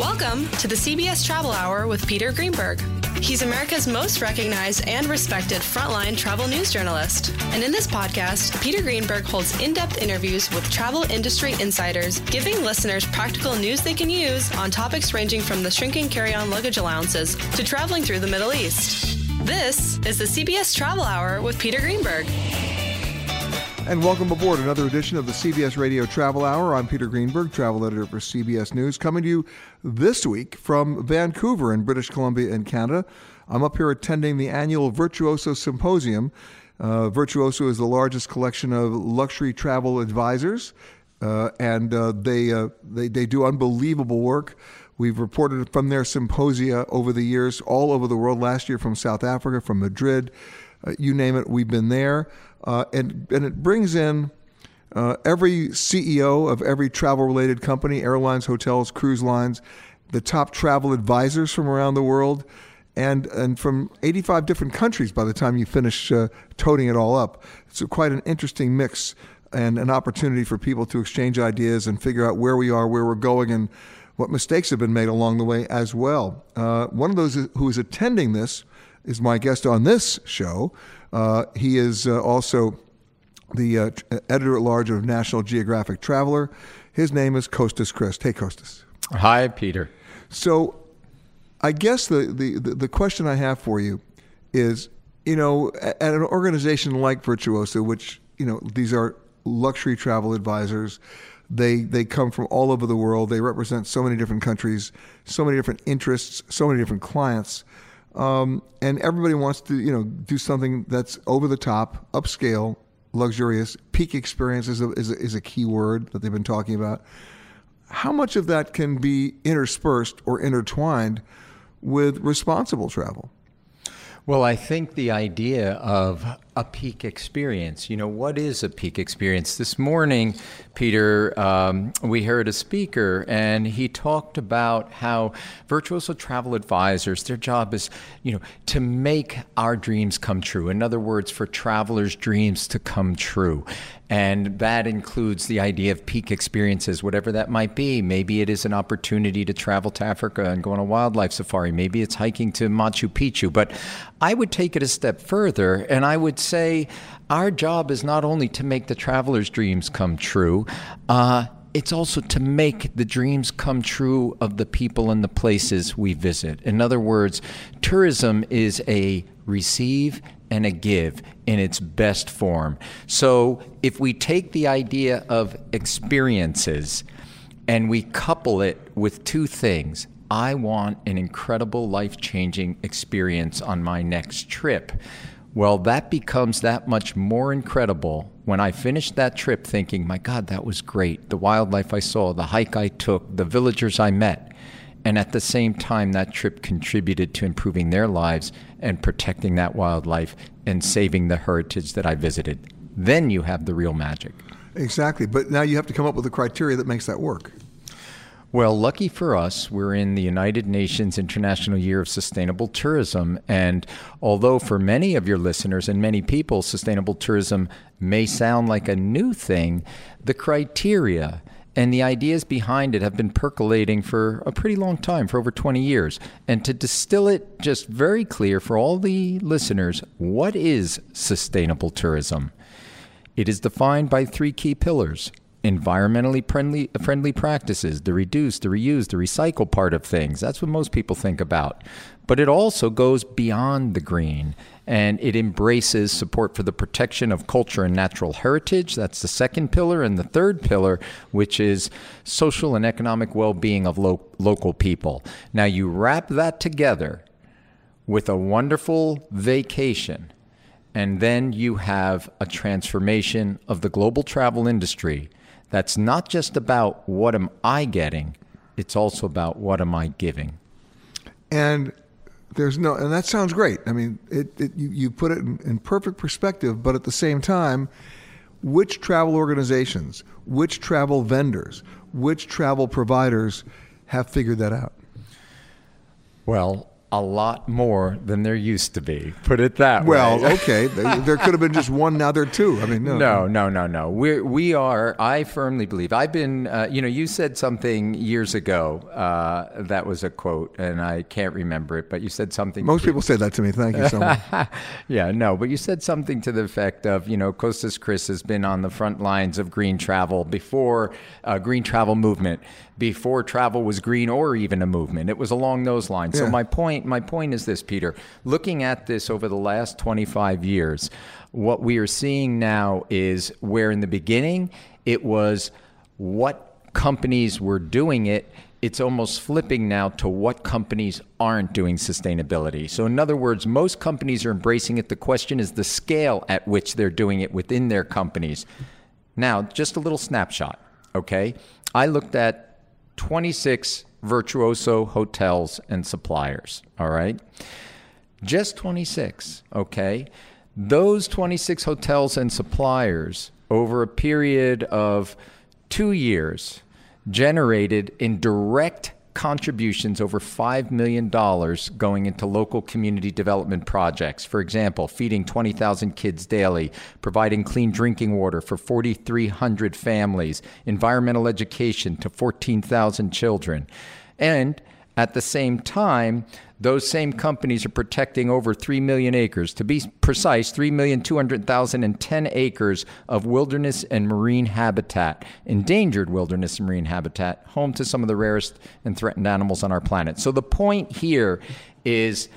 Welcome to the CBS Travel Hour with Peter Greenberg. He's America's most recognized and respected frontline travel news journalist. And in this podcast, Peter Greenberg holds in depth interviews with travel industry insiders, giving listeners practical news they can use on topics ranging from the shrinking carry on luggage allowances to traveling through the Middle East. This is the CBS Travel Hour with Peter Greenberg. And welcome aboard another edition of the CBS Radio Travel Hour. I'm Peter Greenberg, travel editor for CBS News, coming to you this week from Vancouver in British Columbia in Canada. I'm up here attending the annual Virtuoso Symposium. Uh, Virtuoso is the largest collection of luxury travel advisors, uh, and uh, they, uh, they, they do unbelievable work. We've reported from their symposia over the years, all over the world. Last year from South Africa, from Madrid, uh, you name it, we've been there. Uh, and, and it brings in uh, every CEO of every travel related company, airlines, hotels, cruise lines, the top travel advisors from around the world, and, and from 85 different countries by the time you finish uh, toting it all up. It's quite an interesting mix and an opportunity for people to exchange ideas and figure out where we are, where we're going, and what mistakes have been made along the way as well. Uh, one of those who is attending this is my guest on this show. Uh, he is uh, also the uh, editor at large of National Geographic Traveler. His name is Costas Christ. Hey, Costas. Hi, Peter. So, I guess the, the, the question I have for you is, you know, at an organization like Virtuoso, which, you know, these are luxury travel advisors, they they come from all over the world. They represent so many different countries, so many different interests, so many different clients. Um, and everybody wants to, you know, do something that's over the top, upscale, luxurious. Peak experience is a, is a, is a key word that they've been talking about. How much of that can be interspersed or intertwined with responsible travel? Well, I think the idea of a peak experience, you know, what is a peak experience? This morning, Peter, um, we heard a speaker and he talked about how virtuoso travel advisors, their job is, you know, to make our dreams come true. In other words, for travelers' dreams to come true. And that includes the idea of peak experiences, whatever that might be. Maybe it is an opportunity to travel to Africa and go on a wildlife safari. Maybe it's hiking to Machu Picchu. But I would take it a step further and I would say our job is not only to make the traveler's dreams come true, uh, it's also to make the dreams come true of the people and the places we visit. In other words, tourism is a receive and a give in its best form. So if we take the idea of experiences and we couple it with two things, I want an incredible life changing experience on my next trip. Well, that becomes that much more incredible when I finish that trip thinking, my God, that was great. The wildlife I saw, the hike I took, the villagers I met. And at the same time, that trip contributed to improving their lives and protecting that wildlife and saving the heritage that I visited. Then you have the real magic. Exactly. But now you have to come up with a criteria that makes that work. Well, lucky for us, we're in the United Nations International Year of Sustainable Tourism. And although for many of your listeners and many people, sustainable tourism may sound like a new thing, the criteria and the ideas behind it have been percolating for a pretty long time, for over 20 years. And to distill it just very clear for all the listeners, what is sustainable tourism? It is defined by three key pillars environmentally friendly, friendly practices, the reduce, the reuse, the recycle part of things. That's what most people think about. But it also goes beyond the green and it embraces support for the protection of culture and natural heritage. That's the second pillar. And the third pillar, which is social and economic well being of lo- local people. Now, you wrap that together with a wonderful vacation. And then you have a transformation of the global travel industry that's not just about what am I getting, It's also about what am I giving. And there's no, and that sounds great. I mean, it, it you, you put it in, in perfect perspective, but at the same time, which travel organizations, which travel vendors, which travel providers have figured that out? Well, a lot more than there used to be. Put it that well, way. Well, okay. there could have been just one. Now there are two. I mean, no, no, no, no, no. We we are. I firmly believe. I've been. Uh, you know, you said something years ago. Uh, that was a quote, and I can't remember it. But you said something. Most people say that to me. Thank you so much. yeah, no, but you said something to the effect of, you know, Costas Christ has been on the front lines of green travel before uh, green travel movement before travel was green or even a movement. It was along those lines. Yeah. So my point, my point is this, Peter. Looking at this over the last 25 years, what we are seeing now is where in the beginning it was what companies were doing it it's almost flipping now to what companies aren't doing sustainability. So, in other words, most companies are embracing it. The question is the scale at which they're doing it within their companies. Now, just a little snapshot, okay? I looked at 26 virtuoso hotels and suppliers, all right? Just 26, okay? Those 26 hotels and suppliers over a period of two years generated in direct contributions over $5 million going into local community development projects. For example, feeding 20,000 kids daily, providing clean drinking water for 4,300 families, environmental education to 14,000 children. And at the same time, those same companies are protecting over 3 million acres. To be precise, 3,200,010 acres of wilderness and marine habitat, endangered wilderness and marine habitat, home to some of the rarest and threatened animals on our planet. So the point here is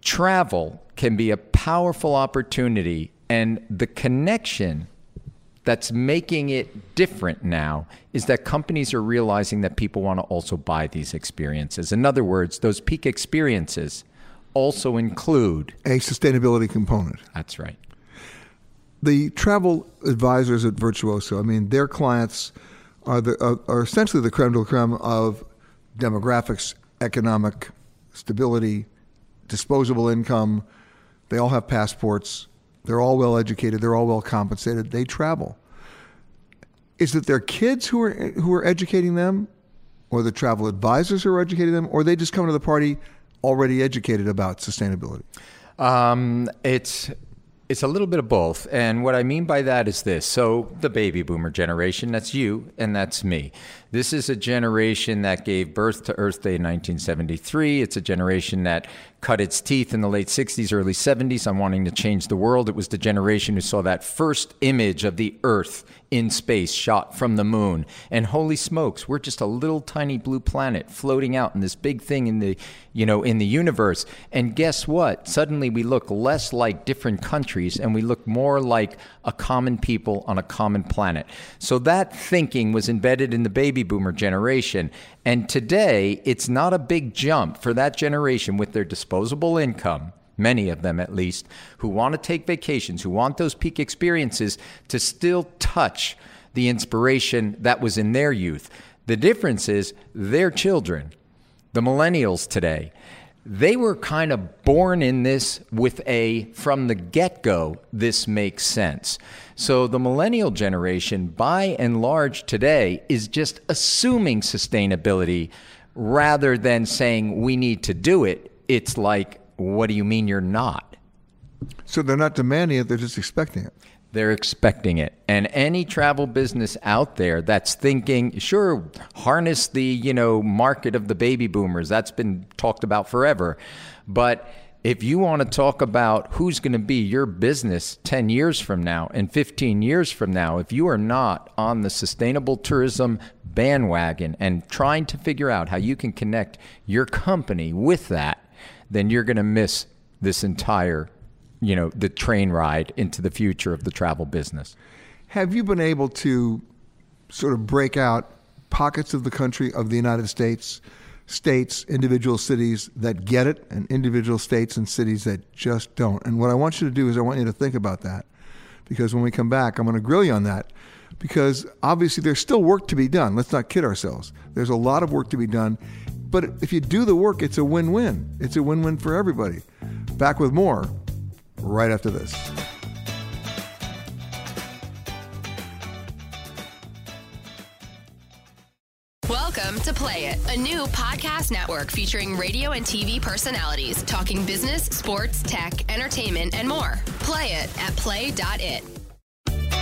travel can be a powerful opportunity, and the connection that's making it different now is that companies are realizing that people want to also buy these experiences. In other words, those peak experiences also include a sustainability component. That's right. The travel advisors at Virtuoso, I mean, their clients are the are, are essentially the creme de la creme of demographics, economic stability, disposable income. They all have passports they're all well educated. They're all well compensated. They travel. Is it their kids who are who are educating them, or the travel advisors who are educating them, or they just come to the party already educated about sustainability? Um, it's it's a little bit of both. And what I mean by that is this. So, the baby boomer generation, that's you and that's me. This is a generation that gave birth to Earth Day in 1973. It's a generation that cut its teeth in the late 60s, early 70s on wanting to change the world. It was the generation who saw that first image of the Earth in space shot from the moon. And holy smokes, we're just a little tiny blue planet floating out in this big thing in the, you know, in the universe. And guess what? Suddenly we look less like different countries and we look more like a common people on a common planet. So that thinking was embedded in the baby boomer generation. And today, it's not a big jump for that generation with their disposable income, many of them at least, who want to take vacations, who want those peak experiences to still touch the inspiration that was in their youth. The difference is their children, the millennials today, they were kind of born in this with a from the get go, this makes sense. So the millennial generation, by and large today, is just assuming sustainability rather than saying we need to do it. It's like, what do you mean you're not? So they're not demanding it, they're just expecting it. They're expecting it. And any travel business out there that's thinking, sure, harness the, you know, market of the baby boomers. That's been talked about forever. But if you want to talk about who's going to be your business 10 years from now and 15 years from now, if you are not on the sustainable tourism bandwagon and trying to figure out how you can connect your company with that, then you're going to miss this entire you know, the train ride into the future of the travel business. Have you been able to sort of break out pockets of the country of the United States, states, individual cities that get it, and individual states and cities that just don't? And what I want you to do is I want you to think about that, because when we come back, I'm going to grill you on that. because obviously there's still work to be done. Let's not kid ourselves. There's a lot of work to be done. But if you do the work, it's a win win. It's a win win for everybody. Back with more right after this. Welcome to Play It, a new podcast network featuring radio and TV personalities talking business, sports, tech, entertainment, and more. Play it at play.it.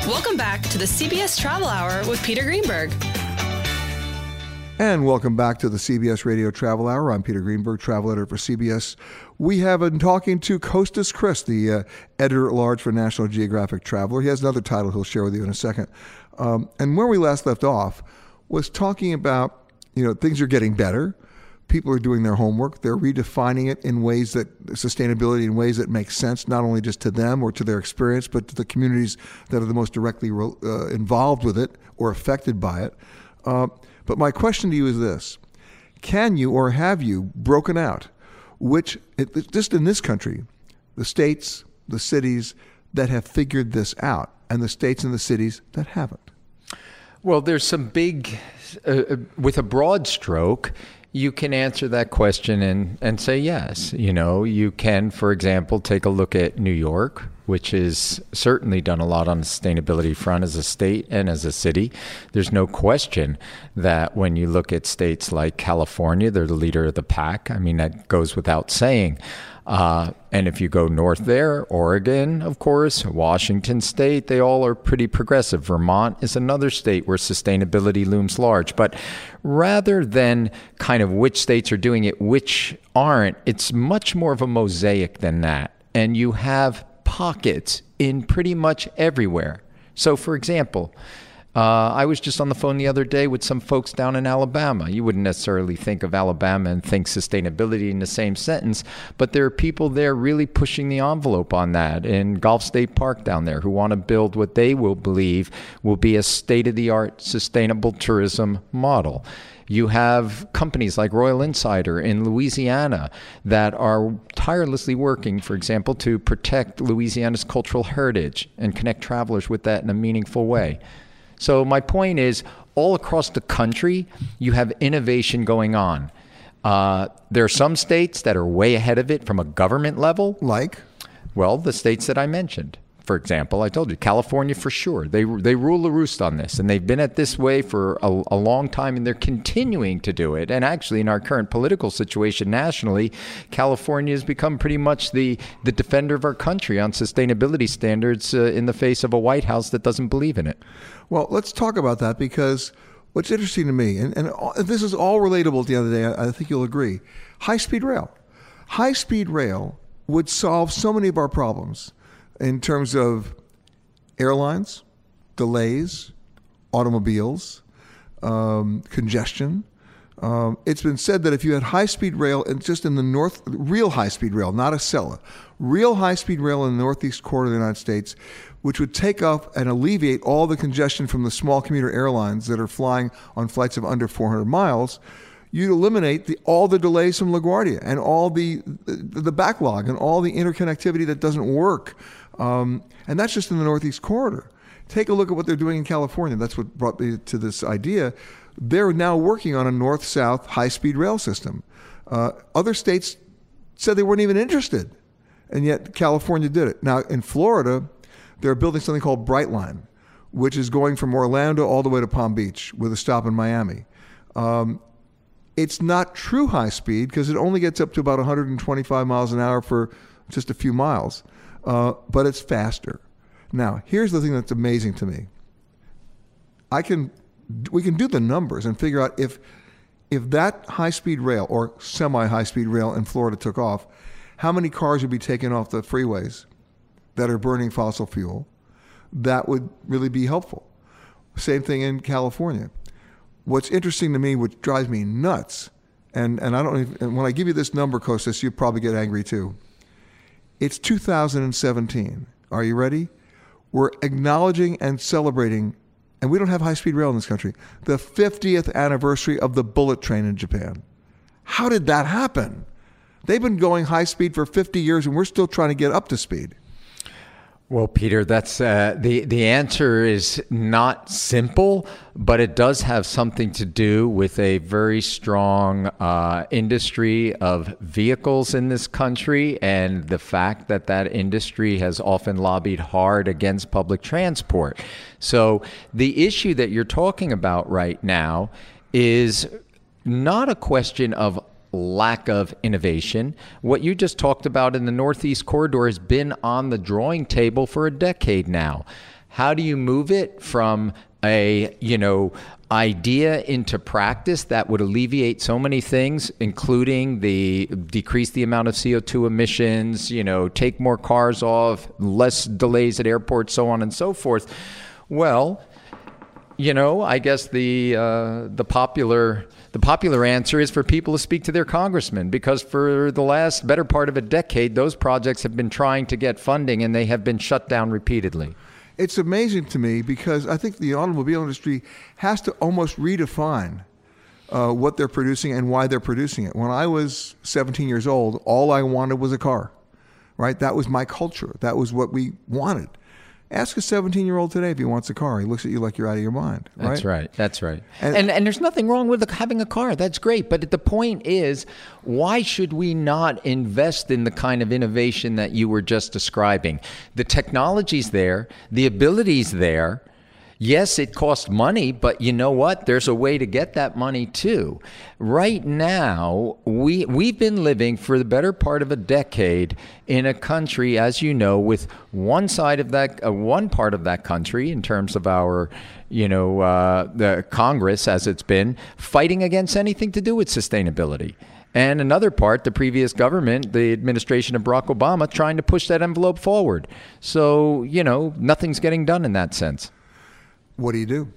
Welcome back to the CBS Travel Hour with Peter Greenberg. And welcome back to the CBS Radio Travel Hour. I'm Peter Greenberg, travel editor for CBS. We have been talking to Costas Christ, the uh, editor at large for National Geographic Traveler. He has another title he'll share with you in a second. Um, and where we last left off was talking about, you know, things are getting better. People are doing their homework. They're redefining it in ways that sustainability in ways that make sense, not only just to them or to their experience, but to the communities that are the most directly uh, involved with it or affected by it. Uh, but my question to you is this Can you or have you broken out which, just in this country, the states, the cities that have figured this out, and the states and the cities that haven't? Well, there's some big, uh, uh with a broad stroke, you can answer that question and, and say yes. You know, you can, for example, take a look at New York, which has certainly done a lot on the sustainability front as a state and as a city. There's no question that when you look at states like California, they're the leader of the pack. I mean, that goes without saying. Uh, and if you go north there, Oregon, of course, Washington State, they all are pretty progressive. Vermont is another state where sustainability looms large. But rather than kind of which states are doing it, which aren't, it's much more of a mosaic than that. And you have pockets in pretty much everywhere. So, for example, uh, I was just on the phone the other day with some folks down in Alabama. You wouldn't necessarily think of Alabama and think sustainability in the same sentence, but there are people there really pushing the envelope on that in Gulf State Park down there who want to build what they will believe will be a state of the art sustainable tourism model. You have companies like Royal Insider in Louisiana that are tirelessly working, for example, to protect Louisiana's cultural heritage and connect travelers with that in a meaningful way. So, my point is all across the country, you have innovation going on. Uh, there are some states that are way ahead of it from a government level. Like? Well, the states that I mentioned for example, I told you California for sure. They they rule the roost on this, and they've been at this way for a, a, long time, and they're continuing to do it. And actually, in our current political situation nationally, California has become pretty much the the defender of our country on sustainability standards uh, in the face of a White House that doesn't believe in it. Well, let's talk about that because what's interesting to me, and, and this is all relatable at the end of the day. I, I think you'll agree. High speed rail, high speed rail would solve so many of our problems in terms of airlines, delays, automobiles, um, congestion. Um, it's been said that if you had high speed rail and just in the north, real high speed rail, not Acela, real high speed rail in the northeast quarter of the United States, which would take up and alleviate all the congestion from the small commuter airlines that are flying on flights of under 400 miles, you'd eliminate the, all the delays from LaGuardia and all the, the, the backlog and all the interconnectivity that doesn't work um, and that's just in the Northeast Corridor. Take a look at what they're doing in California. That's what brought me to this idea. They're now working on a north south high speed rail system. Uh, other states said they weren't even interested, and yet California did it. Now, in Florida, they're building something called Brightline, which is going from Orlando all the way to Palm Beach with a stop in Miami. Um, it's not true high speed because it only gets up to about 125 miles an hour for just a few miles uh, but it's faster. Now, here's the thing that's amazing to me. I can, we can do the numbers and figure out if, if that high speed rail or semi high speed rail in Florida took off, how many cars would be taken off the freeways that are burning fossil fuel? That would really be helpful. Same thing in California. What's interesting to me, which drives me nuts, and, and I don't even, and when I give you this number, Costas, you probably get angry too. It's 2017. Are you ready? We're acknowledging and celebrating, and we don't have high speed rail in this country, the 50th anniversary of the bullet train in Japan. How did that happen? They've been going high speed for 50 years, and we're still trying to get up to speed. Well, Peter, that's uh, the the answer is not simple, but it does have something to do with a very strong uh, industry of vehicles in this country, and the fact that that industry has often lobbied hard against public transport. So the issue that you're talking about right now is not a question of lack of innovation. What you just talked about in the Northeast Corridor has been on the drawing table for a decade now. How do you move it from a, you know, idea into practice that would alleviate so many things including the decrease the amount of CO2 emissions, you know, take more cars off, less delays at airports, so on and so forth. Well, you know, I guess the uh, the popular the popular answer is for people to speak to their congressman because for the last better part of a decade, those projects have been trying to get funding and they have been shut down repeatedly. It's amazing to me because I think the automobile industry has to almost redefine uh, what they're producing and why they're producing it. When I was 17 years old, all I wanted was a car, right? That was my culture. That was what we wanted. Ask a 17 year old today if he wants a car. He looks at you like you're out of your mind. Right? That's right. That's right. And- And, and there's nothing wrong with having a car. That's great. But the point is, why should we not invest in the kind of innovation that you were just describing? The technology's there, the ability's there. Yes, it costs money, but you know what? There's a way to get that money too. Right now, we we've been living for the better part of a decade in a country, as you know, with one side of that, uh, one part of that country, in terms of our, you know, uh, the Congress as it's been fighting against anything to do with sustainability. And another part, the previous government, the administration of Barack Obama, trying to push that envelope forward. So, you know, nothing's getting done in that sense. What do you do?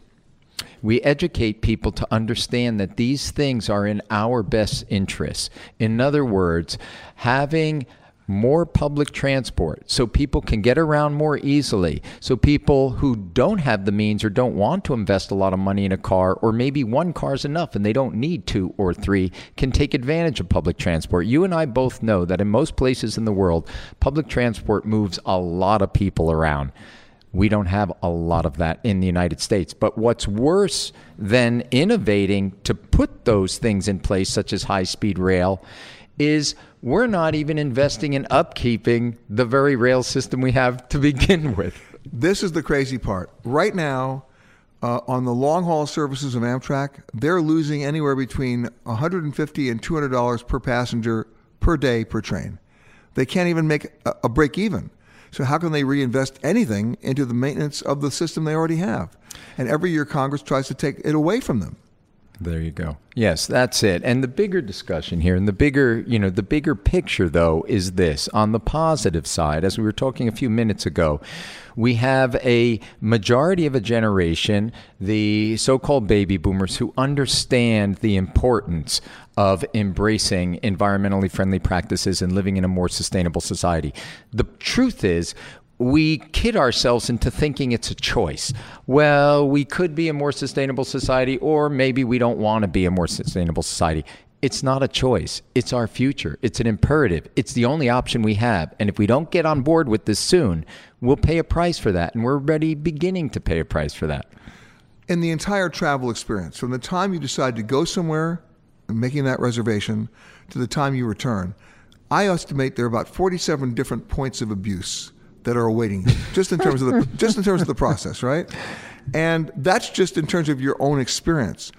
We educate people to understand that these things are in our best interests. In other words, having more public transport so people can get around more easily. So people who don't have the means or don't want to invest a lot of money in a car, or maybe one car is enough and they don't need two or three, can take advantage of public transport. You and I both know that in most places in the world, public transport moves a lot of people around. We don't have a lot of that in the United States. But what's worse than innovating to put those things in place, such as high speed rail, is we're not even investing in upkeeping the very rail system we have to begin with. This is the crazy part. Right now, uh, on the long haul services of Amtrak, they're losing anywhere between 150 and 200 dollars per passenger per day per train. They can't even make a, a break even. So how can they reinvest anything into the maintenance of the system they already have? And every year Congress tries to take it away from them. There you go. Yes, that's it. And the bigger discussion here, and the bigger, you know, the bigger picture though is this. On the positive side, as we were talking a few minutes ago, we have a majority of a generation, the so-called baby boomers, who understand the importance of embracing environmentally friendly practices and living in a more sustainable society. The truth is, we kid ourselves into thinking it's a choice. Well, we could be a more sustainable society, or maybe we don't want to be a more sustainable society. It's not a choice. It's our future. It's an imperative. It's the only option we have. And if we don't get on board with this soon, we'll pay a price for that. And we're already beginning to pay a price for that. in the entire travel experience, from the time you decide to go somewhere, making that reservation, to the time you return, I estimate there are about 47 different points of abuse that are awaiting you, just in terms of the just in terms of the process, right? And that's just in terms of your own experience.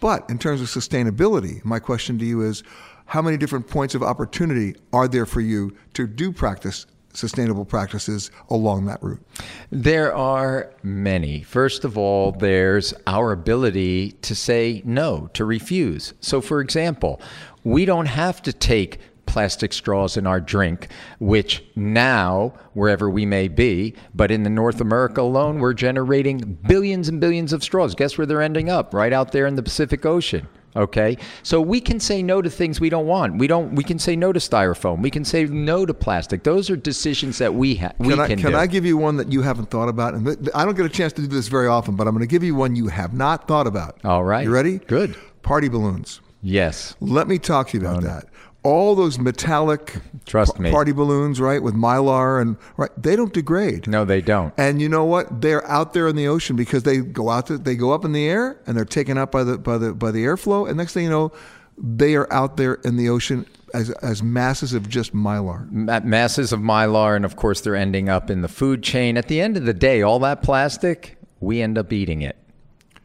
But in terms of sustainability, my question to you is, how many different points of opportunity are there for you to do practice sustainable practices along that route? There are many. First of all, there's our ability to say no, to refuse. So, for example, we don't have to take plastic straws in our drink, which now, wherever we may be, but in the North America alone, we're generating billions and billions of straws. Guess where they're ending up? Right out there in the Pacific Ocean. Okay, so we can say no to things we don't want. We don't. We can say no to styrofoam. We can say no to plastic. Those are decisions that we have. We Can, I, can can. I give you one that you haven't thought about? And th- I don't get a chance to do this very often, but I'm going to give you one you have not thought about. All right. You ready? Good. Party balloons. yes. Let me talk to you about that. All those metallic Trust me. party balloons, right, with mylar and right, they don't degrade. No, they don't. And you know what? They're out there in the ocean because they go out to, they go up in the air and they're taken up by the by the by the airflow. And next thing you know, they are out there in the ocean as as masses of just mylar. Ma- masses of mylar, and of course, they're ending up in the food chain. At the end of the day, all that plastic, we end up eating it.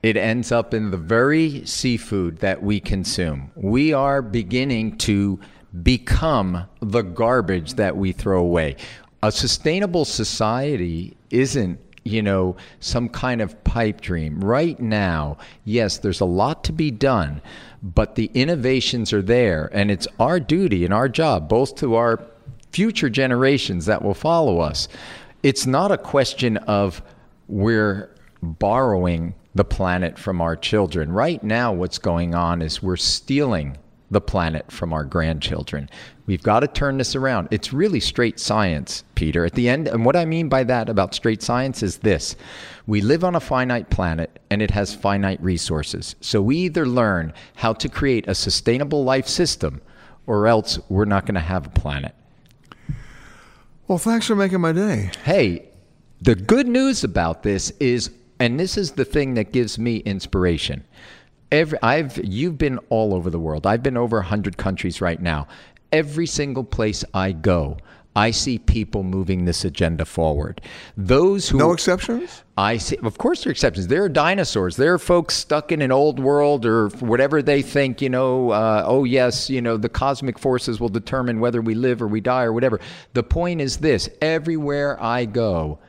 It ends up in the very seafood that we consume. We are beginning to become the garbage that we throw away. A sustainable society isn't you know, some kind of pipe dream. Right now, yes, there's a lot to be done, but the innovations are there, and it's our duty and our job, both to our future generations that will follow us. It's not a question of we're borrowing the planet from our children. Right now, what's going on is we're stealing the planet from our grandchildren. We've got to turn this around. It's really straight science, Peter. At the end, and what I mean by that about straight science is this we live on a finite planet and it has finite resources. So we either learn how to create a sustainable life system or else we're not going to have a planet. Well, thanks for making my day. Hey, the good news about this is, and this is the thing that gives me inspiration. Every, I've you've been all over the world. I've been over 100 countries right now. Every single place I go, I see people moving this agenda forward. Those who No exceptions? I see. Of course, there are exceptions. There are dinosaurs. There are folks stuck in an old world or whatever they think. You know, uh, oh yes, you know, the cosmic forces will determine whether we live or we die or whatever. The point is this: everywhere I go,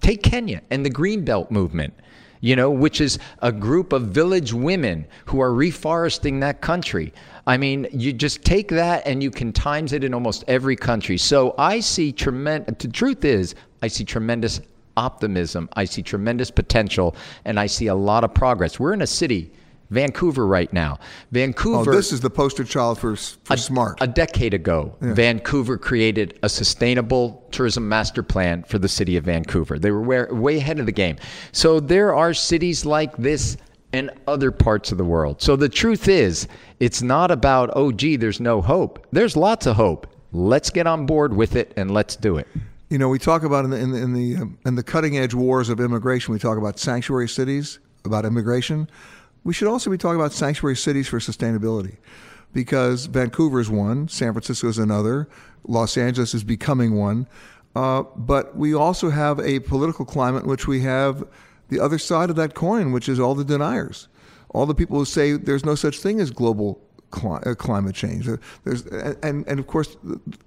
take Kenya and the Greenbelt movement. You know, which is a group of village women who are reforesting that country. I mean, you just take that and you can times it in almost every country. So I see tremendous. The truth is, I see tremendous optimism. I see tremendous potential, and I see a lot of progress. We're in a city, Vancouver, right now. Oh, Vancouver. this is the poster child for, for smart. A decade ago, Vancouver created a sustainable tourism master plan for the city of Vancouver. They were way, way ahead of the game. So there are cities like this and other parts of the world. So the truth is, it's not about, oh, gee, there's no hope. There's lots of hope. Let's get on board with it and let's do it. You know, we talk about in the in the in the, um, in the cutting edge wars of immigration. We talk about sanctuary cities, about immigration. We should also be talking about sanctuary cities for sustainability, because Vancouver is one, San Francisco is another, Los Angeles is becoming one. Uh, but we also have a political climate in which we have the other side of that coin, which is all the deniers, all the people who say there's no such thing as global cli- uh, climate change. There's and and of course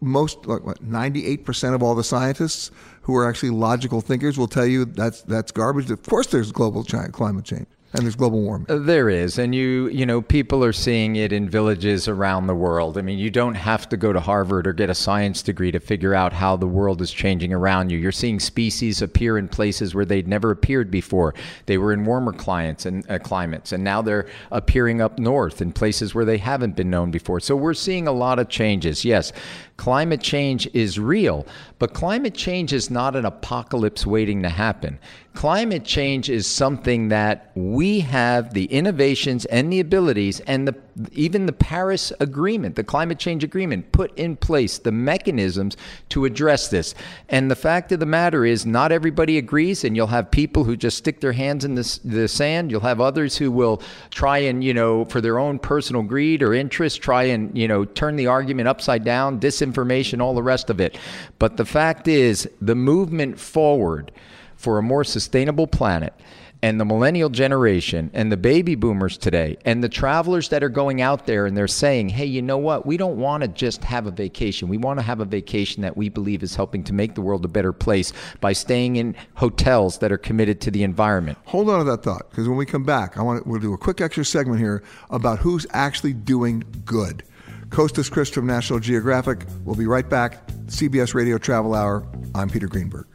most like what, 98% of all the scientists who are actually logical thinkers will tell you that's that's garbage. Of course there's global climate change and there's global warming. Uh, There is, and you you know people are seeing it in villages around the world. I mean, you don't have to go to Harvard or get a science degree to figure out how the world is changing around you. You're seeing species appear in places where they'd never appeared before. They were in warmer climates and uh, climates, and now they're appearing up north in places where they haven't been known before. So we're seeing a lot of changes. Yes, climate change is real, but climate change is not an apocalypse waiting to happen. Climate change is something that we have the innovations and the abilities and the even the Paris Agreement, the climate change agreement put in place the mechanisms to address this. And the fact of the matter is not everybody agrees and you'll have people who just stick their hands in the, the sand. You'll have others who will try and, you know, for their own personal greed or interest try and, you know, turn the argument upside down, disinformation, all the rest of it. But the fact is the movement forward for a more sustainable planet and the millennial generation and the baby boomers today and the travelers that are going out there and they're saying, hey, you know what? We don't want to just have a vacation. We want to have a vacation that we believe is helping to make the world a better place by staying in hotels that are committed to the environment. Hold on to that thought because when we come back, I want to, we'll do a quick extra segment here about who's actually doing good. Costas Christ from National Geographic. We'll be right back. CBS Radio Travel Hour. I'm Peter Greenberg.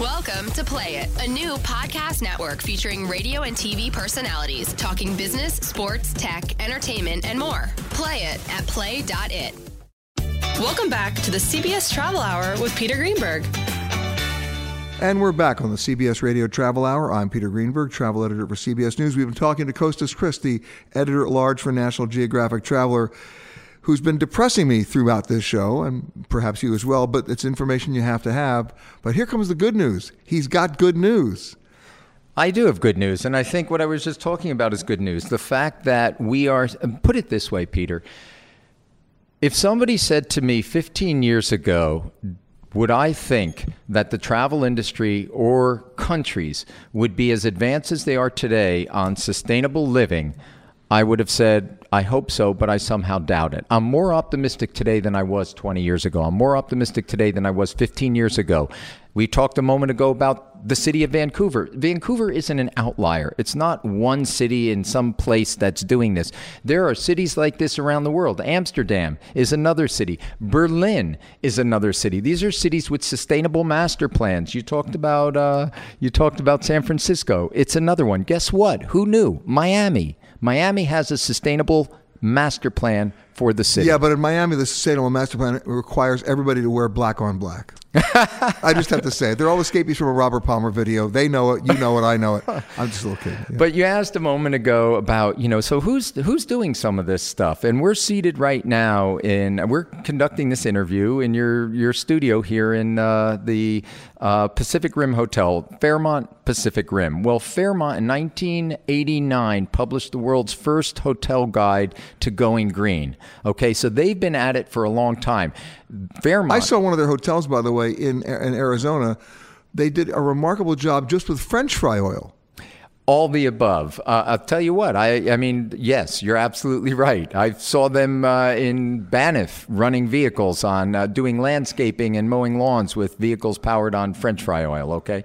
Welcome to Play It, a new podcast network featuring radio and TV personalities talking business, sports, tech, entertainment, and more. Play it at play.it. Welcome back to the CBS Travel Hour with Peter Greenberg. And we're back on the CBS Radio Travel Hour. I'm Peter Greenberg, travel editor for CBS News. We've been talking to Costas Christie, editor at large for National Geographic Traveler, who's been depressing me throughout this show, and perhaps you as well, but it's information you have to have. But here comes the good news. He's got good news. I do have good news, and I think what I was just talking about is good news. The fact that we are, put it this way, Peter. If somebody said to me 15 years ago, would I think that the travel industry or countries would be as advanced as they are today on sustainable living? I would have said, I hope so, but I somehow doubt it. I'm more optimistic today than I was 20 years ago. I'm more optimistic today than I was 15 years ago. We talked a moment ago about the city of Vancouver. Vancouver isn't an outlier. It's not one city in some place that's doing this. There are cities like this around the world. Amsterdam is another city. Berlin is another city. These are cities with sustainable master plans. You talked about uh, you talked about San Francisco. It's another one. Guess what? Who knew? Miami. Miami has a sustainable master plan for the city. Yeah, but in Miami, the sustainable master plan requires everybody to wear black on black. I just have to say it. They're all escapees from a Robert Palmer video. They know it. You know it. I know it. I'm just a little kid. Yeah. But you asked a moment ago about, you know, so who's who's doing some of this stuff? And we're seated right now in we're conducting this interview in your your studio here in uh, the uh, Pacific Rim Hotel, Fairmont Pacific Rim. Well, Fairmont in 1989 published the world's first hotel guide to going green. Okay, so they've been at it for a long time. Fairmont. I saw one of their hotels, by the way, in in Arizona. They did a remarkable job just with French fry oil. All the above. Uh, I'll tell you what. I, I mean, yes, you're absolutely right. I saw them uh, in Banff running vehicles on uh, doing landscaping and mowing lawns with vehicles powered on French fry oil. Okay,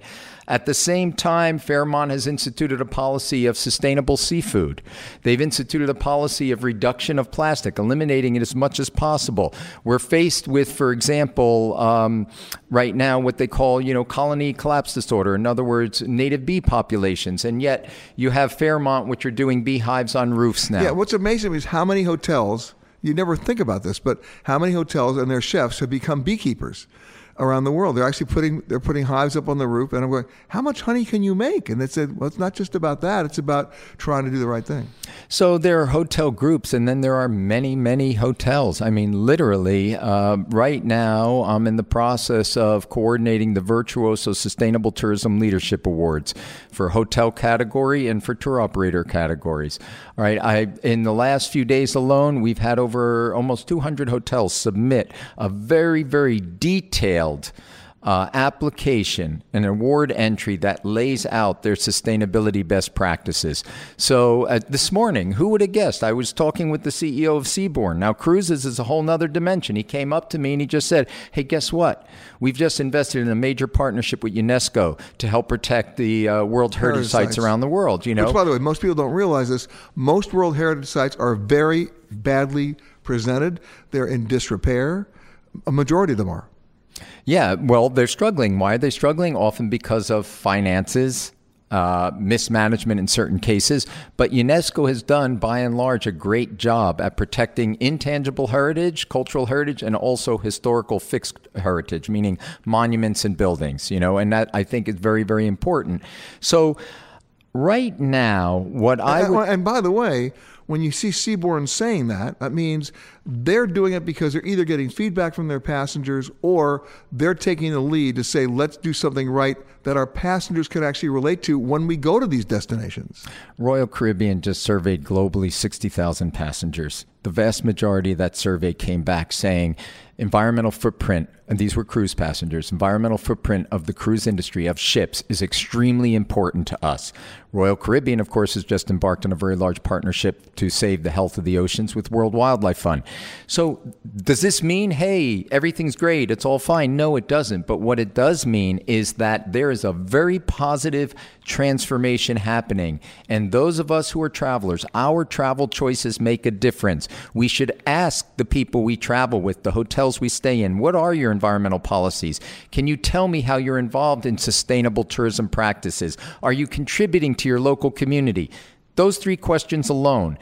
at the same time, Fairmont has instituted a policy of sustainable seafood. They've instituted a policy of reduction of plastic, eliminating it as much as possible. We're faced with, for example, um, right now what they call, you know, colony collapse disorder. In other words, native bee populations, and yet you have Fairmont, which are doing beehives on roofs now. Yeah, what's amazing is how many hotels. You never think about this, but how many hotels and their chefs have become beekeepers? Around the world. They're actually putting they're putting hives up on the roof, and I'm going, how much honey can you make? And they said, well, it's not just about that; it's about trying to do the right thing. So there are hotel groups, and then there are many, many hotels. I mean, literally, uh, right now, I'm in the process of coordinating the Virtuoso Sustainable Tourism Leadership Awards for hotel category and for tour operator categories. All right, I in the last few days alone, we've had over almost 200 hotels submit a very, very detailed uh, application, an award entry that lays out their sustainability best practices. So uh, this morning, who would have guessed? I was talking with the CEO of Seabourn. Now, cruises is a whole nother dimension. He came up to me and he just said, Hey, guess what? We've just invested in a major partnership with UNESCO to help protect the uh, World Heritage, Heritage sites, sites around the world. You know, Which, by the way, most people don't realize this. Most World Heritage sites are very badly presented. They're in disrepair. A majority of them are. Yeah, well, they're struggling. Why are they struggling? Often because of finances, uh, mismanagement in certain cases. But UNESCO has done, by and large, a great job at protecting intangible heritage, cultural heritage, and also historical fixed heritage, meaning monuments and buildings. You know, and that I think is very, very important. So, right now, what I would, and by the way, when you see Seabourn saying that, that means they're doing it because they're either getting feedback from their passengers or they're taking the lead to say, let's do something right that our passengers can actually relate to when we go to these destinations. Royal Caribbean just surveyed globally 60,000 passengers. The vast majority of that survey came back saying environmental footprint, and these were cruise passengers, environmental footprint of the cruise industry, of ships, is extremely important to us. Royal Caribbean, of course, has just embarked on a very large partnership to save the health of the oceans with World Wildlife Fund. So, does this mean, hey, everything's great, it's all fine? No, it doesn't. But what it does mean is that there is a very positive transformation happening. And those of us who are travelers, our travel choices make a difference. We should ask the people we travel with, the hotels we stay in, what are your environmental policies? Can you tell me how you're involved in sustainable tourism practices? Are you contributing to your local community? Those three questions alone.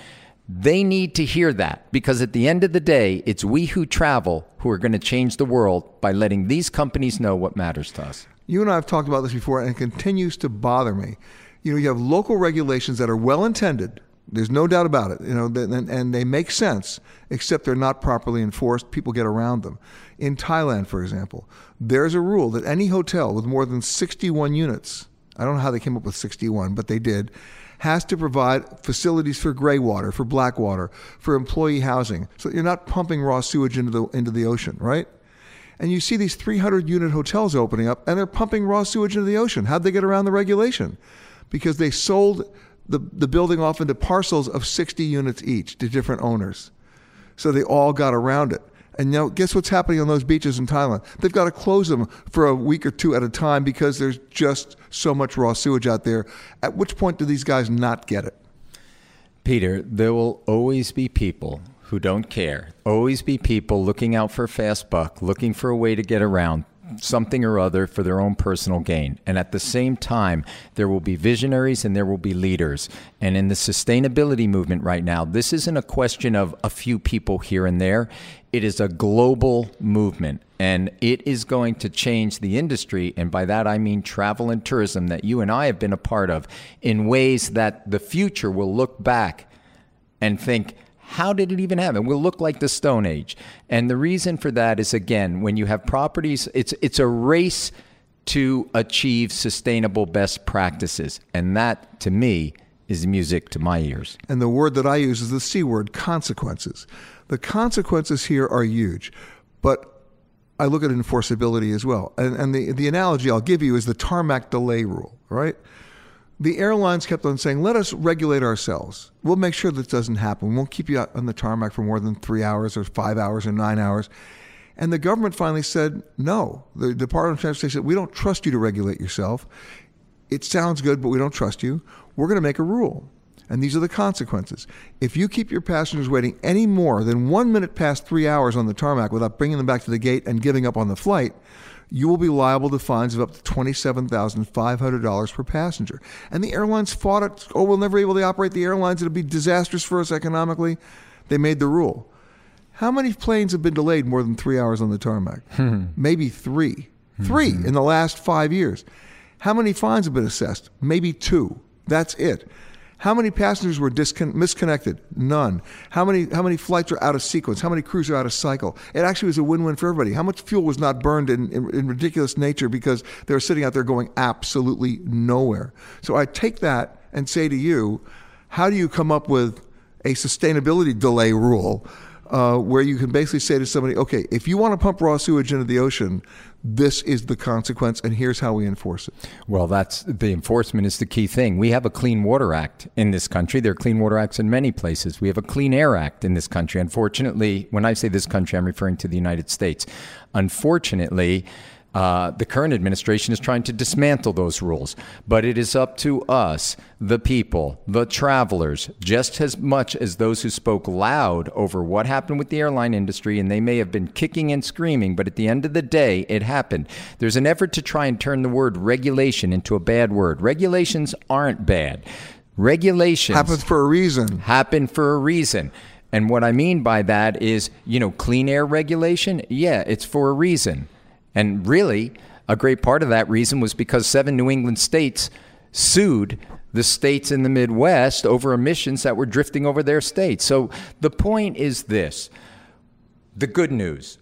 They need to hear that because at the end of the day, it's we who travel who are going to change the world by letting these companies know what matters to us. You and I have talked about this before, and it continues to bother me. You know, you have local regulations that are well intended. There's no doubt about it. You know, and, and they make sense, except they're not properly enforced. People get around them. In Thailand, for example, there's a rule that any hotel with more than 61 units, I don't know how they came up with 61, but they did, has to provide facilities for gray water, for black water, for employee housing, so you're not pumping raw sewage into the into the ocean, right? And you see these 300 unit hotels opening up, and they're pumping raw sewage into the ocean. How'd they get around the regulation? Because they sold the, the building off into parcels of 60 units each to different owners. So they all got around it. And now, guess what's happening on those beaches in Thailand? They've got to close them for a week or two at a time because there's just so much raw sewage out there. At which point do these guys not get it? Peter, there will always be people who don't care. Always be people looking out for a fast buck, looking for a way to get around something or other for their own personal gain. And at the same time, there will be visionaries and there will be leaders. And in the sustainability movement right now, this isn't a question of a few people here and there. It is a global movement and it is going to change the industry. And by that, I mean travel and tourism that you and I have been a part of in ways that the future will look back and think, how did it even happen? We'll look like the Stone Age. And the reason for that is again, when you have properties, it's it's a race to achieve sustainable best practices. And that to me is music to my ears. And the word that I use is the C word, consequences. The consequences here are huge. But I look at enforceability as well. And, and the, the analogy I'll give you is the tarmac delay rule, right? The airlines kept on saying, let us regulate ourselves. We'll make sure that doesn't happen. We won't keep you on the tarmac for more than three hours or five hours or nine hours. And the government finally said, no. The Department of Transportation said, we don't trust you to regulate yourself. It sounds good, but we don't trust you. We're going to make a rule. And these are the consequences. If you keep your passengers waiting any more than one minute past three hours on the tarmac without bringing them back to the gate and giving up on the flight, you will be liable to fines of up to $27,500 per passenger. And the airlines fought it. Oh, we'll never be able to operate the airlines. It'll be disastrous for us economically. They made the rule. How many planes have been delayed more than three hours on the tarmac? Hmm. Maybe 3 Three mm-hmm. in the last five years. How many fines have been assessed? Maybe two. That's it. How many passengers were discon- misconnected? None. How many how many flights are out of sequence? How many crews are out of cycle? It actually was a win-win for everybody. How much fuel was not burned in, in, in ridiculous nature because they were sitting out there going absolutely nowhere? So I take that and say to you, how do you come up with a sustainability delay rule uh, where you can basically say to somebody, okay, if you want to pump raw sewage into the ocean, this is the consequence, and here's how we enforce it. Well, that's the enforcement is the key thing. We have a Clean Water Act in this country. There are Clean Water Acts in many places. We have a Clean Air Act in this country. Unfortunately, when I say this country, I'm referring to the United States. Unfortunately, uh, the current administration is trying to dismantle those rules, but it is up to us, the people, the travelers, just as much as those who spoke loud over what happened with the airline industry, and they may have been kicking and screaming, but at the end of the day, it happened. There's an effort to try and turn the word regulation into a bad word. Regulations aren't bad. Regulations happen for a reason. Happen for a reason. And what I mean by that is, you know, clean air regulation, yeah, it's for a reason. And really, a great part of that reason was because seven New England states sued the states in the Midwest over emissions that were drifting over their states. So the point is this the good news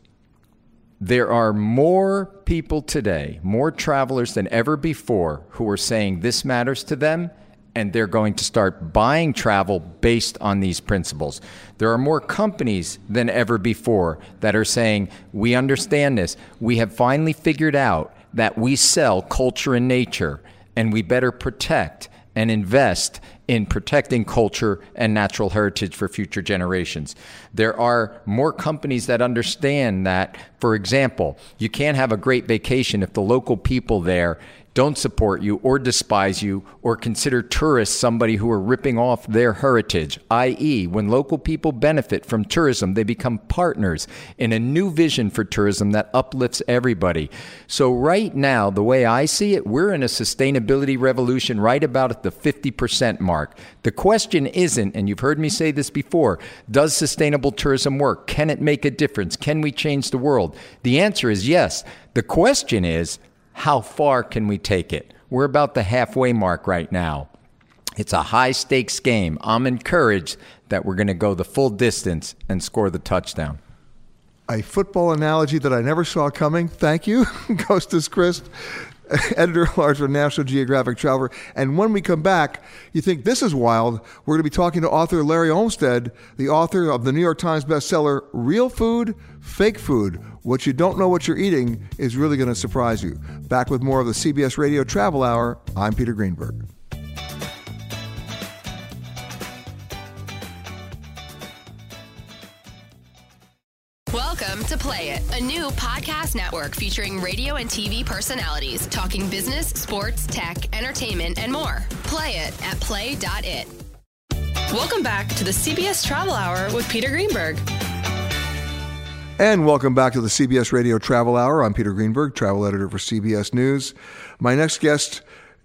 there are more people today, more travelers than ever before, who are saying this matters to them and they're going to start buying travel based on these principles. There are more companies than ever before that are saying, We understand this. We have finally figured out that we sell culture and nature, and we better protect and invest in protecting culture and natural heritage for future generations. There are more companies that understand that, for example, you can't have a great vacation if the local people there don't support you or despise you or consider tourists somebody who are ripping off their heritage, i.e., when local people benefit from tourism, they become partners in a new vision for tourism that uplifts everybody. So, right now, the way I see it, we're in a sustainability revolution right about at the 50% mark. The question isn't, and you've heard me say this before, does sustainable tourism work? Can it make a difference? Can we change the world? The answer is yes. The question is, how far can we take it? We're about the halfway mark right now. It's a high stakes game. I'm encouraged that we're going to go the full distance and score the touchdown. A football analogy that I never saw coming. Thank you, Costas Christ, editor at large for National Geographic Traveler. And when we come back, you think this is wild. We're going to be talking to author Larry Olmsted, the author of the New York Times bestseller, Real Food, Fake Food. What you don't know what you're eating is really going to surprise you. Back with more of the CBS Radio Travel Hour. I'm Peter Greenberg. Welcome to Play It, a new podcast network featuring radio and TV personalities talking business, sports, tech, entertainment, and more. Play it at play.it. Welcome back to the CBS Travel Hour with Peter Greenberg. And welcome back to the CBS Radio Travel Hour. I'm Peter Greenberg, travel editor for CBS News. My next guest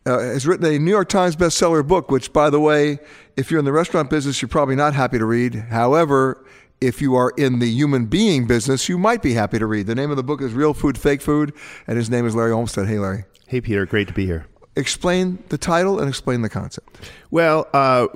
uh, has written a New York Times bestseller book, which, by the way, if you're in the restaurant business, you're probably not happy to read. However, if you are in the human being business, you might be happy to read. The name of the book is Real Food, Fake Food, and his name is Larry Olmsted. Hey, Larry. Hey, Peter. Great to be here. Explain the title and explain the concept. Well, uh,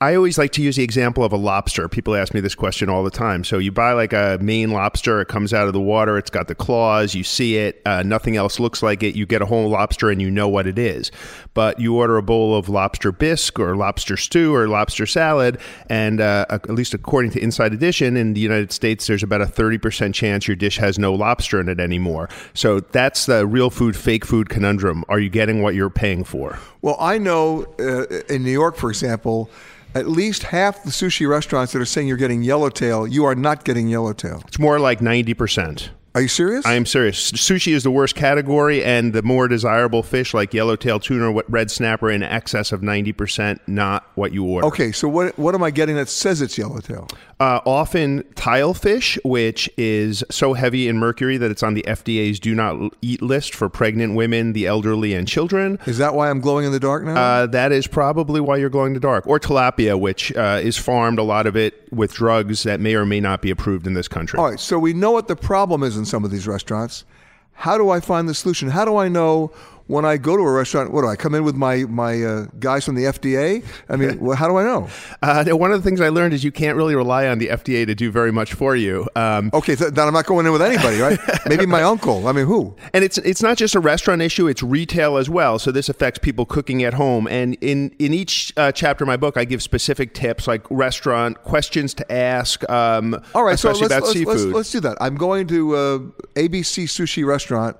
I always like to use the example of a lobster. People ask me this question all the time. So you buy like a Maine lobster, it comes out of the water, it's got the claws, you see it, uh, nothing else looks like it. You get a whole lobster and you know what it is. But you order a bowl of lobster bisque or lobster stew or lobster salad, and uh, at least according to Inside Edition in the United States, there's about a 30% chance your dish has no lobster in it anymore. So that's the real food, fake food conundrum. Are you getting what you're paying for? Well, I know uh, in New York, for example, at least half the sushi restaurants that are saying you're getting yellowtail, you are not getting yellowtail. It's more like 90%. Are you serious? I am serious. Sushi is the worst category, and the more desirable fish like yellowtail tuna or red snapper in excess of 90%, not what you order. Okay, so what, what am I getting that says it's yellowtail? Uh, often tilefish, which is so heavy in mercury that it's on the FDA's do not eat list for pregnant women, the elderly, and children. Is that why I'm glowing in the dark now? Uh, that is probably why you're glowing in the dark. Or tilapia, which uh, is farmed, a lot of it with drugs that may or may not be approved in this country. All right, so we know what the problem is in some of these restaurants. How do I find the solution? How do I know when I go to a restaurant, what do I come in with my my uh, guys from the FDA? I mean, well, how do I know? Uh, one of the things I learned is you can't really rely on the FDA to do very much for you. Um, okay, th- then I'm not going in with anybody, right? Maybe my uncle. I mean, who? And it's it's not just a restaurant issue; it's retail as well. So this affects people cooking at home. And in in each uh, chapter of my book, I give specific tips like restaurant questions to ask. Um, All right, so let's, let's, let's, let's do that. I'm going to uh, ABC Sushi Restaurant,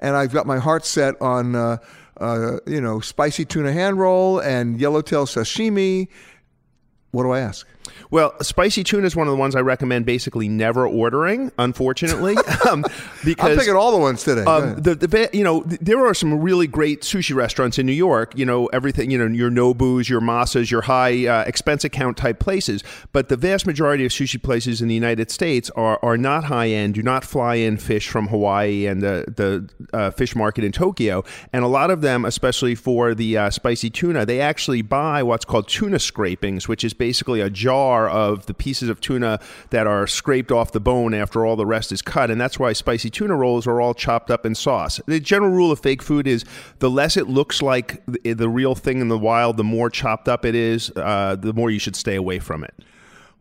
and I've got my heart set on uh, uh, you know spicy tuna hand roll and yellowtail sashimi. What do I ask? Well, spicy tuna is one of the ones I recommend basically never ordering. Unfortunately, um, because I'm picking all the ones today. Um, the, the you know there are some really great sushi restaurants in New York. You know everything. You know your Nobus, your Masas, your high uh, expense account type places. But the vast majority of sushi places in the United States are are not high end. Do not fly in fish from Hawaii and the the uh, fish market in Tokyo. And a lot of them, especially for the uh, spicy tuna, they actually buy what's called tuna scrapings, which is basically a jar of the pieces of tuna that are scraped off the bone after all the rest is cut. And that's why spicy tuna rolls are all chopped up in sauce. The general rule of fake food is the less it looks like the, the real thing in the wild, the more chopped up it is, uh, the more you should stay away from it.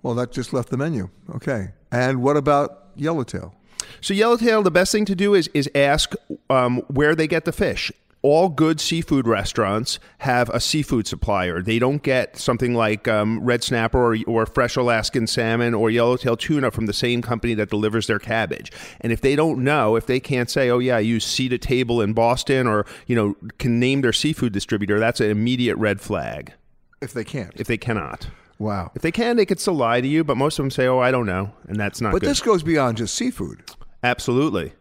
well, that just left the menu. Okay, and what about yellowtail? So yellowtail, the best thing to do is is ask um, where they get the fish. All good seafood restaurants have a seafood supplier. They don't get something like um, red snapper or, or fresh Alaskan salmon or yellowtail tuna from the same company that delivers their cabbage. And if they don't know, if they can't say, "Oh yeah, I use Seat at Table in Boston," or you know, can name their seafood distributor, that's an immediate red flag. If they can't. If they cannot, wow. if they can, they could still lie to you. But most of them say, "Oh, I don't know," and that's not But good. this goes beyond just seafood. Absolutely.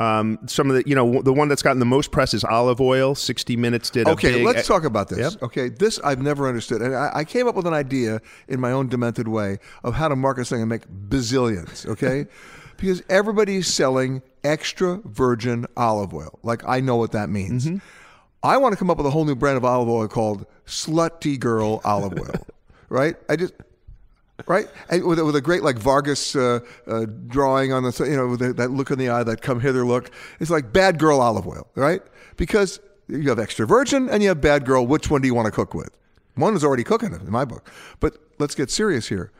Um, some of the, you know, the one that's gotten the most press is olive oil. 60 Minutes did a Okay, big- let's talk about this. Yep. Okay, this I've never understood. And I, I came up with an idea in my own demented way of how to market something and make bazillions, okay? because everybody's selling extra virgin olive oil. Like, I know what that means. Mm-hmm. I want to come up with a whole new brand of olive oil called Slutty Girl Olive Oil, right? I just. Right? And with, a- with a great like Vargas uh, uh, drawing on the, you know, the, that look in the eye, that come hither look. It's like bad girl olive oil, right? Because you have extra virgin and you have bad girl. Which one do you want to cook with? One is already cooking it in my book. But let's get serious here.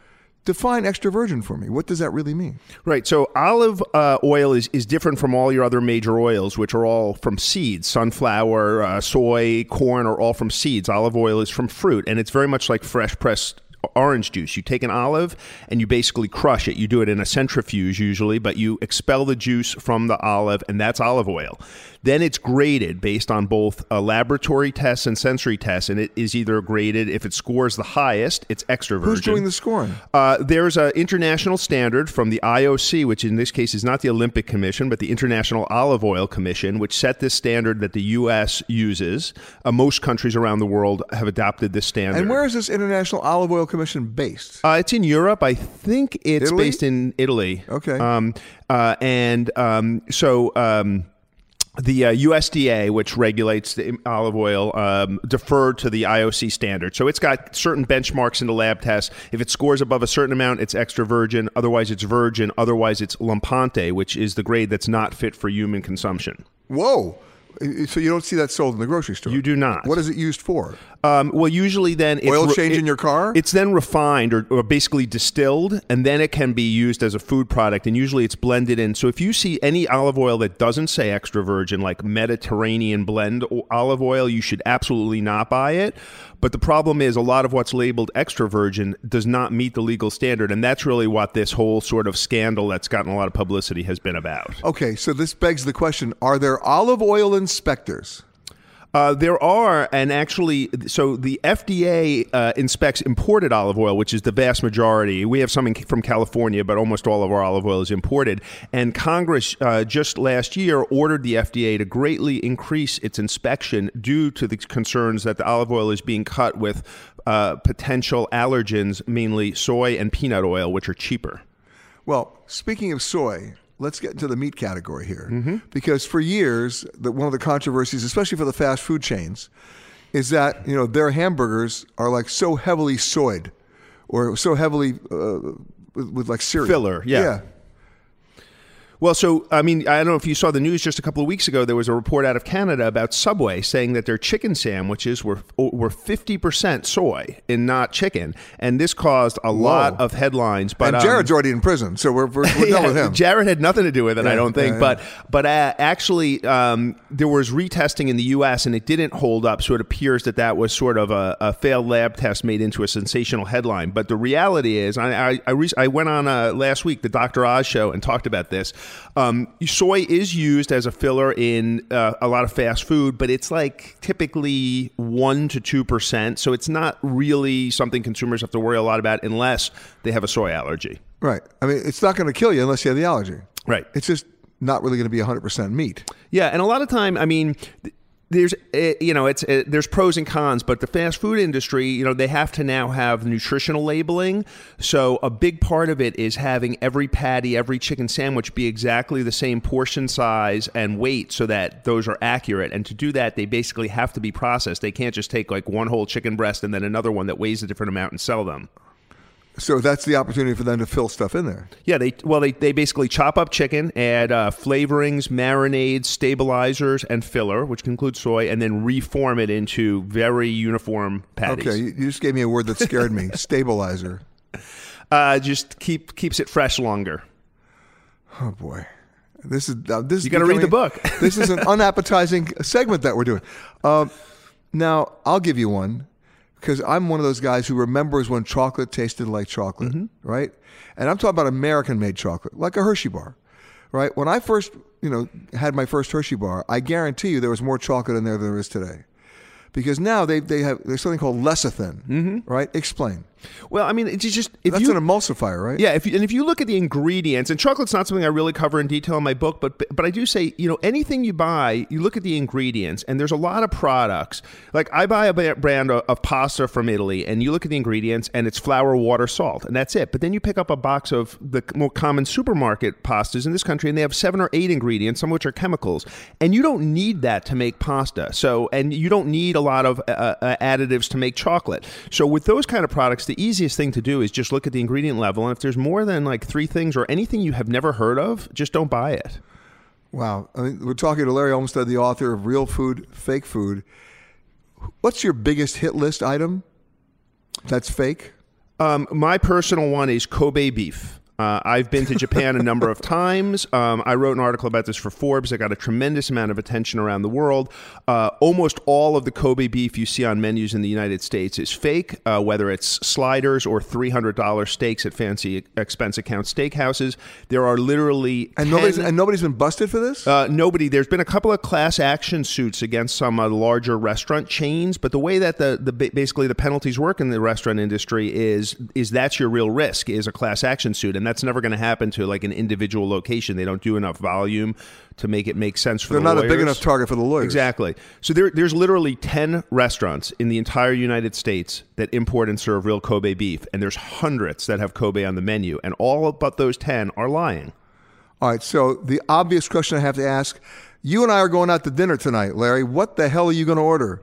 Define extra virgin for me. What does that really mean? Right. So olive uh, oil is, is different from all your other major oils, which are all from seeds. Sunflower, uh, soy, corn are all from seeds. Olive oil is from fruit, and it's very much like fresh pressed orange juice. You take an olive and you basically crush it. You do it in a centrifuge usually, but you expel the juice from the olive, and that's olive oil. Then it's graded based on both uh, laboratory tests and sensory tests, and it is either graded if it scores the highest, it's extra virgin. Who's doing the scoring? Uh, there's an international standard from the IOC, which in this case is not the Olympic Commission, but the International Olive Oil Commission, which set this standard that the U.S. uses. Uh, most countries around the world have adopted this standard. And where is this International Olive Oil Commission based? Uh, it's in Europe. I think it's Italy? based in Italy. Okay. Um, uh, and um, so. Um, the uh, USDA, which regulates the olive oil, um, deferred to the IOC standard. So it's got certain benchmarks in the lab tests. If it scores above a certain amount, it's extra virgin. Otherwise, it's virgin. Otherwise, it's lampante, which is the grade that's not fit for human consumption. Whoa. So you don't see that sold in the grocery store? You do not. What is it used for? Um, well, usually then it's Oil re- change in it- your car? It's then refined or, or basically distilled, and then it can be used as a food product. And usually it's blended in. So if you see any olive oil that doesn't say extra virgin, like Mediterranean blend olive oil, you should absolutely not buy it. But the problem is a lot of what's labeled extra virgin does not meet the legal standard, and that's really what this whole sort of scandal that's gotten a lot of publicity has been about. Okay, so this begs the question Are there olive oil inspectors? Uh, there are, and actually, so the FDA uh, inspects imported olive oil, which is the vast majority. We have some in, from California, but almost all of our olive oil is imported. And Congress uh, just last year ordered the FDA to greatly increase its inspection due to the concerns that the olive oil is being cut with uh, potential allergens, mainly soy and peanut oil, which are cheaper. Well, speaking of soy, let's get into the meat category here. Because for years, the, one of the controversies, especially for the fast food chains, is that you know their hamburgers are like so heavily soyed, or so heavily uh, with, with like cereal Filler, yeah. Well, so I mean, I don't know if you saw the news just a couple of weeks ago. There was a report out of Canada about Subway saying that their chicken sandwiches were were fifty percent soy and not chicken, and this caused a lot of headlines. But and um, Jared's already in prison, so we're, we're, we're done with him. Jared had nothing to do with it, I don't think. yeah, But but uh, actually, um, there was retesting in the U.S. and it didn't hold up. So it appears that that was sort of a, a failed lab test made into a sensational headline. But the reality is, I I, I, re- I went on uh, last week the Dr. Oz show and talked about this. Um, soy is used as a filler in uh, a lot of fast food, but it's like typically one to two percent. So it's not really something consumers have to worry a lot about unless they have a soy allergy. right. I mean, it's not going to kill you unless you have the allergy. Right. It's just not really going to be 100% meat. Yeah, and a lot of time, I mean, there's uh, you know it's uh, there's pros and cons, but the fast food industry, you know, they have to now have nutritional labeling. So a big part of it is having every patty, every chicken sandwich be exactly the same portion size and weight, so that those are accurate. And to do that, they basically have to be processed. They can't just take like one whole chicken breast and then another one that weighs a different amount and sell them. So that's the opportunity for them to fill stuff in there. Yeah, they well they, they basically chop up chicken, add uh, flavorings, marinades, stabilizers, and filler, which includes soy, and then reform it into very uniform patties. Okay, you, just gave me a word that scared me stabilizer. uh, just keep keeps it fresh longer. Oh boy, this is uh, this. You gotta read the book. this is an unappetizing segment that we're doing. Um, now I'll give you one because I'm one of those guys who remembers when chocolate tasted like chocolate, Mm-hmm. right? And I'm talking about American-made chocolate, like a Hershey bar, right? When I first, you know, had my first Hershey bar, I guarantee you there was more chocolate in there than there is today. Because now they, they have there's something called lecithin, mm-hmm. right? Explain. Well, I mean, it's just if That's you an emulsifier, right? Yeah, if you, and if you look at the ingredients, and chocolate's not something I really cover in detail in my book, but but I do say, you know, anything you buy, you look at the ingredients, and there's a lot of products. Like I buy a brand of, of pasta from Italy, and you look at the ingredients, and it's flour, water, salt, and that's it. But then you pick up a box of the more common supermarket pastas in this country, and they have seven or eight ingredients, some of which are chemicals, and you don't need that to make pasta. So, and you don't need a lot of uh, uh, additives to make chocolate. So with those kind of products, the easiest thing to do is just look at the ingredient level, and if there's more than like three things or anything you have never heard of, just don't buy it. Wow. I mean, we're talking to Larry Olmsted, the author of Real Food, Fake Food. What's your biggest hit list item that's fake? Um, my personal one is Kobe beef. Uh, I've been to Japan a number of times. Um, I wrote an article about this for Forbes. I got a tremendous amount of attention around the world. Uh, almost all of the Kobe beef you see on menus in the United States is fake, uh, whether it's sliders or $300 steaks at fancy expense account steakhouses. There are literally. And 10 nobody's, and nobody's been busted for this? uh, nobody. There's been a couple of class action suits against some uh, larger restaurant chains, but the way that the, the basically the penalties work in the restaurant industry is is that's your real risk is a class action suit, and that's never going to happen to like an individual location. They don't do enough volume to make it make sense for They're the not a big enough target for the lawyers. Exactly. So there, there's literally 10 restaurants in the entire United States that import and serve real Kobe beef, and there's hundreds that have Kobe on the menu, and all but those 10 are lying. All right. So the obvious question I have to ask you and I are going out to dinner tonight, Larry. What the hell are you going to order?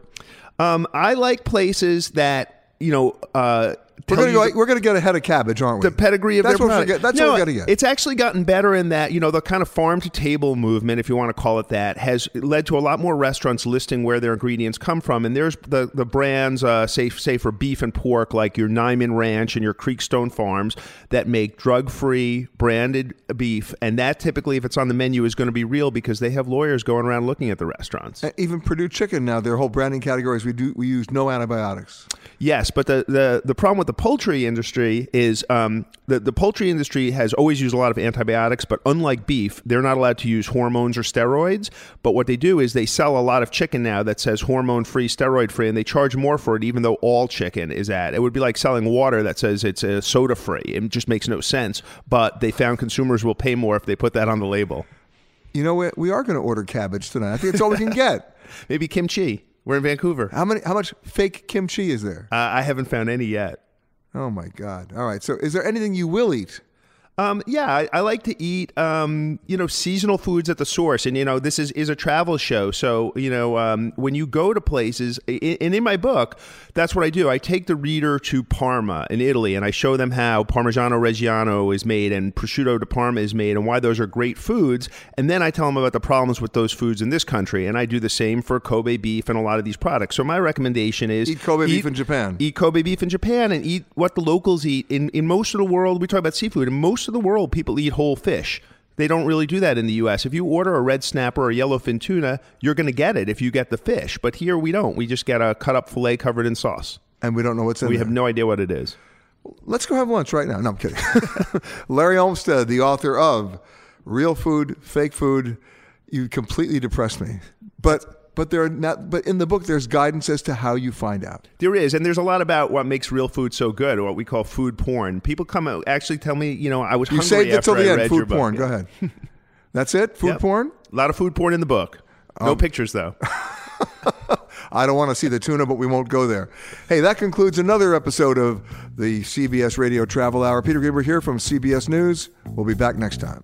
Um, I like places that you know. Uh, We're going to you go, we're going to get ahead of cabbage, aren't we? the pedigree of that's their what we're product. get, That's No, what we're going to get. It's actually gotten better in that you know the kind of farm to table movement, if you want to call it that, has led to a lot more restaurants listing where their ingredients come from. And there's the the brands, uh, say say for beef and pork, like your Niman Ranch and your Creekstone Farms, that make drug free branded beef, and that typically, if it's on the menu, is going to be real because they have lawyers going around looking at the restaurants. Uh, Even Perdue Chicken now, their whole branding categories, we do we use no antibiotics. Yes, but the, the, the problem with the poultry industry is um, the, the poultry industry has always used a lot of antibiotics, but unlike beef, they're not allowed to use hormones or steroids. But what they do is they sell a lot of chicken now that says hormone free, steroid free, and they charge more for it, even though all chicken is at. It would be like selling water that says it's uh, soda free. It just makes no sense. But they found consumers will pay more if they put that on the label. You know what? We are going to order cabbage tonight. I think it's all we can get. Maybe kimchi. We're in Vancouver. Uh, How many? How much fake kimchi is there? I haven't found any yet. Oh my God! All right. So, is there anything you will eat? Um, yeah, I, I like to eat, um, you know, seasonal foods at the source, and you know, this is is a travel show, so you know, um, when you go to places, and in my book, that's what I do. I take the reader to Parma in Italy, and I show them how Parmigiano Reggiano is made and prosciutto di Parma is made, and why those are great foods, and then I tell them about the problems with those foods in this country, and I do the same for Kobe beef and a lot of these products. So my recommendation is Eat Kobe beef in Japan. Eat Kobe beef in Japan, and eat what the locals eat. In in most of the world, we talk about seafood. In most of the world, people eat whole fish. They don't really do that in the U.S. If you order a red snapper or a yellowfin tuna, you're going to get it if you get the fish. But here we don't. We just get a cut up fillet covered in sauce. And we don't know what's in it. We there. have no idea what it is. Let's go have lunch right now. No, I'm kidding. Larry Olmsted, the author of Real Food, Fake Food. You completely depressed me. But but there are not. But in the book, there's guidance as to how you find out. There is, and there's a lot about what makes real food so good, or what we call food porn. People come out actually tell me, you know, I was You hungry saved it till the I end. Food book. porn. Yeah. Go ahead. That's it. Food Yep. porn. Um, A lot of food porn in the book. No pictures though. I don't want to see the tuna, but we won't go there. Hey, that concludes another episode of the CBS Radio Travel Hour. Peter Greenberg here from CBS News. We'll be back next time.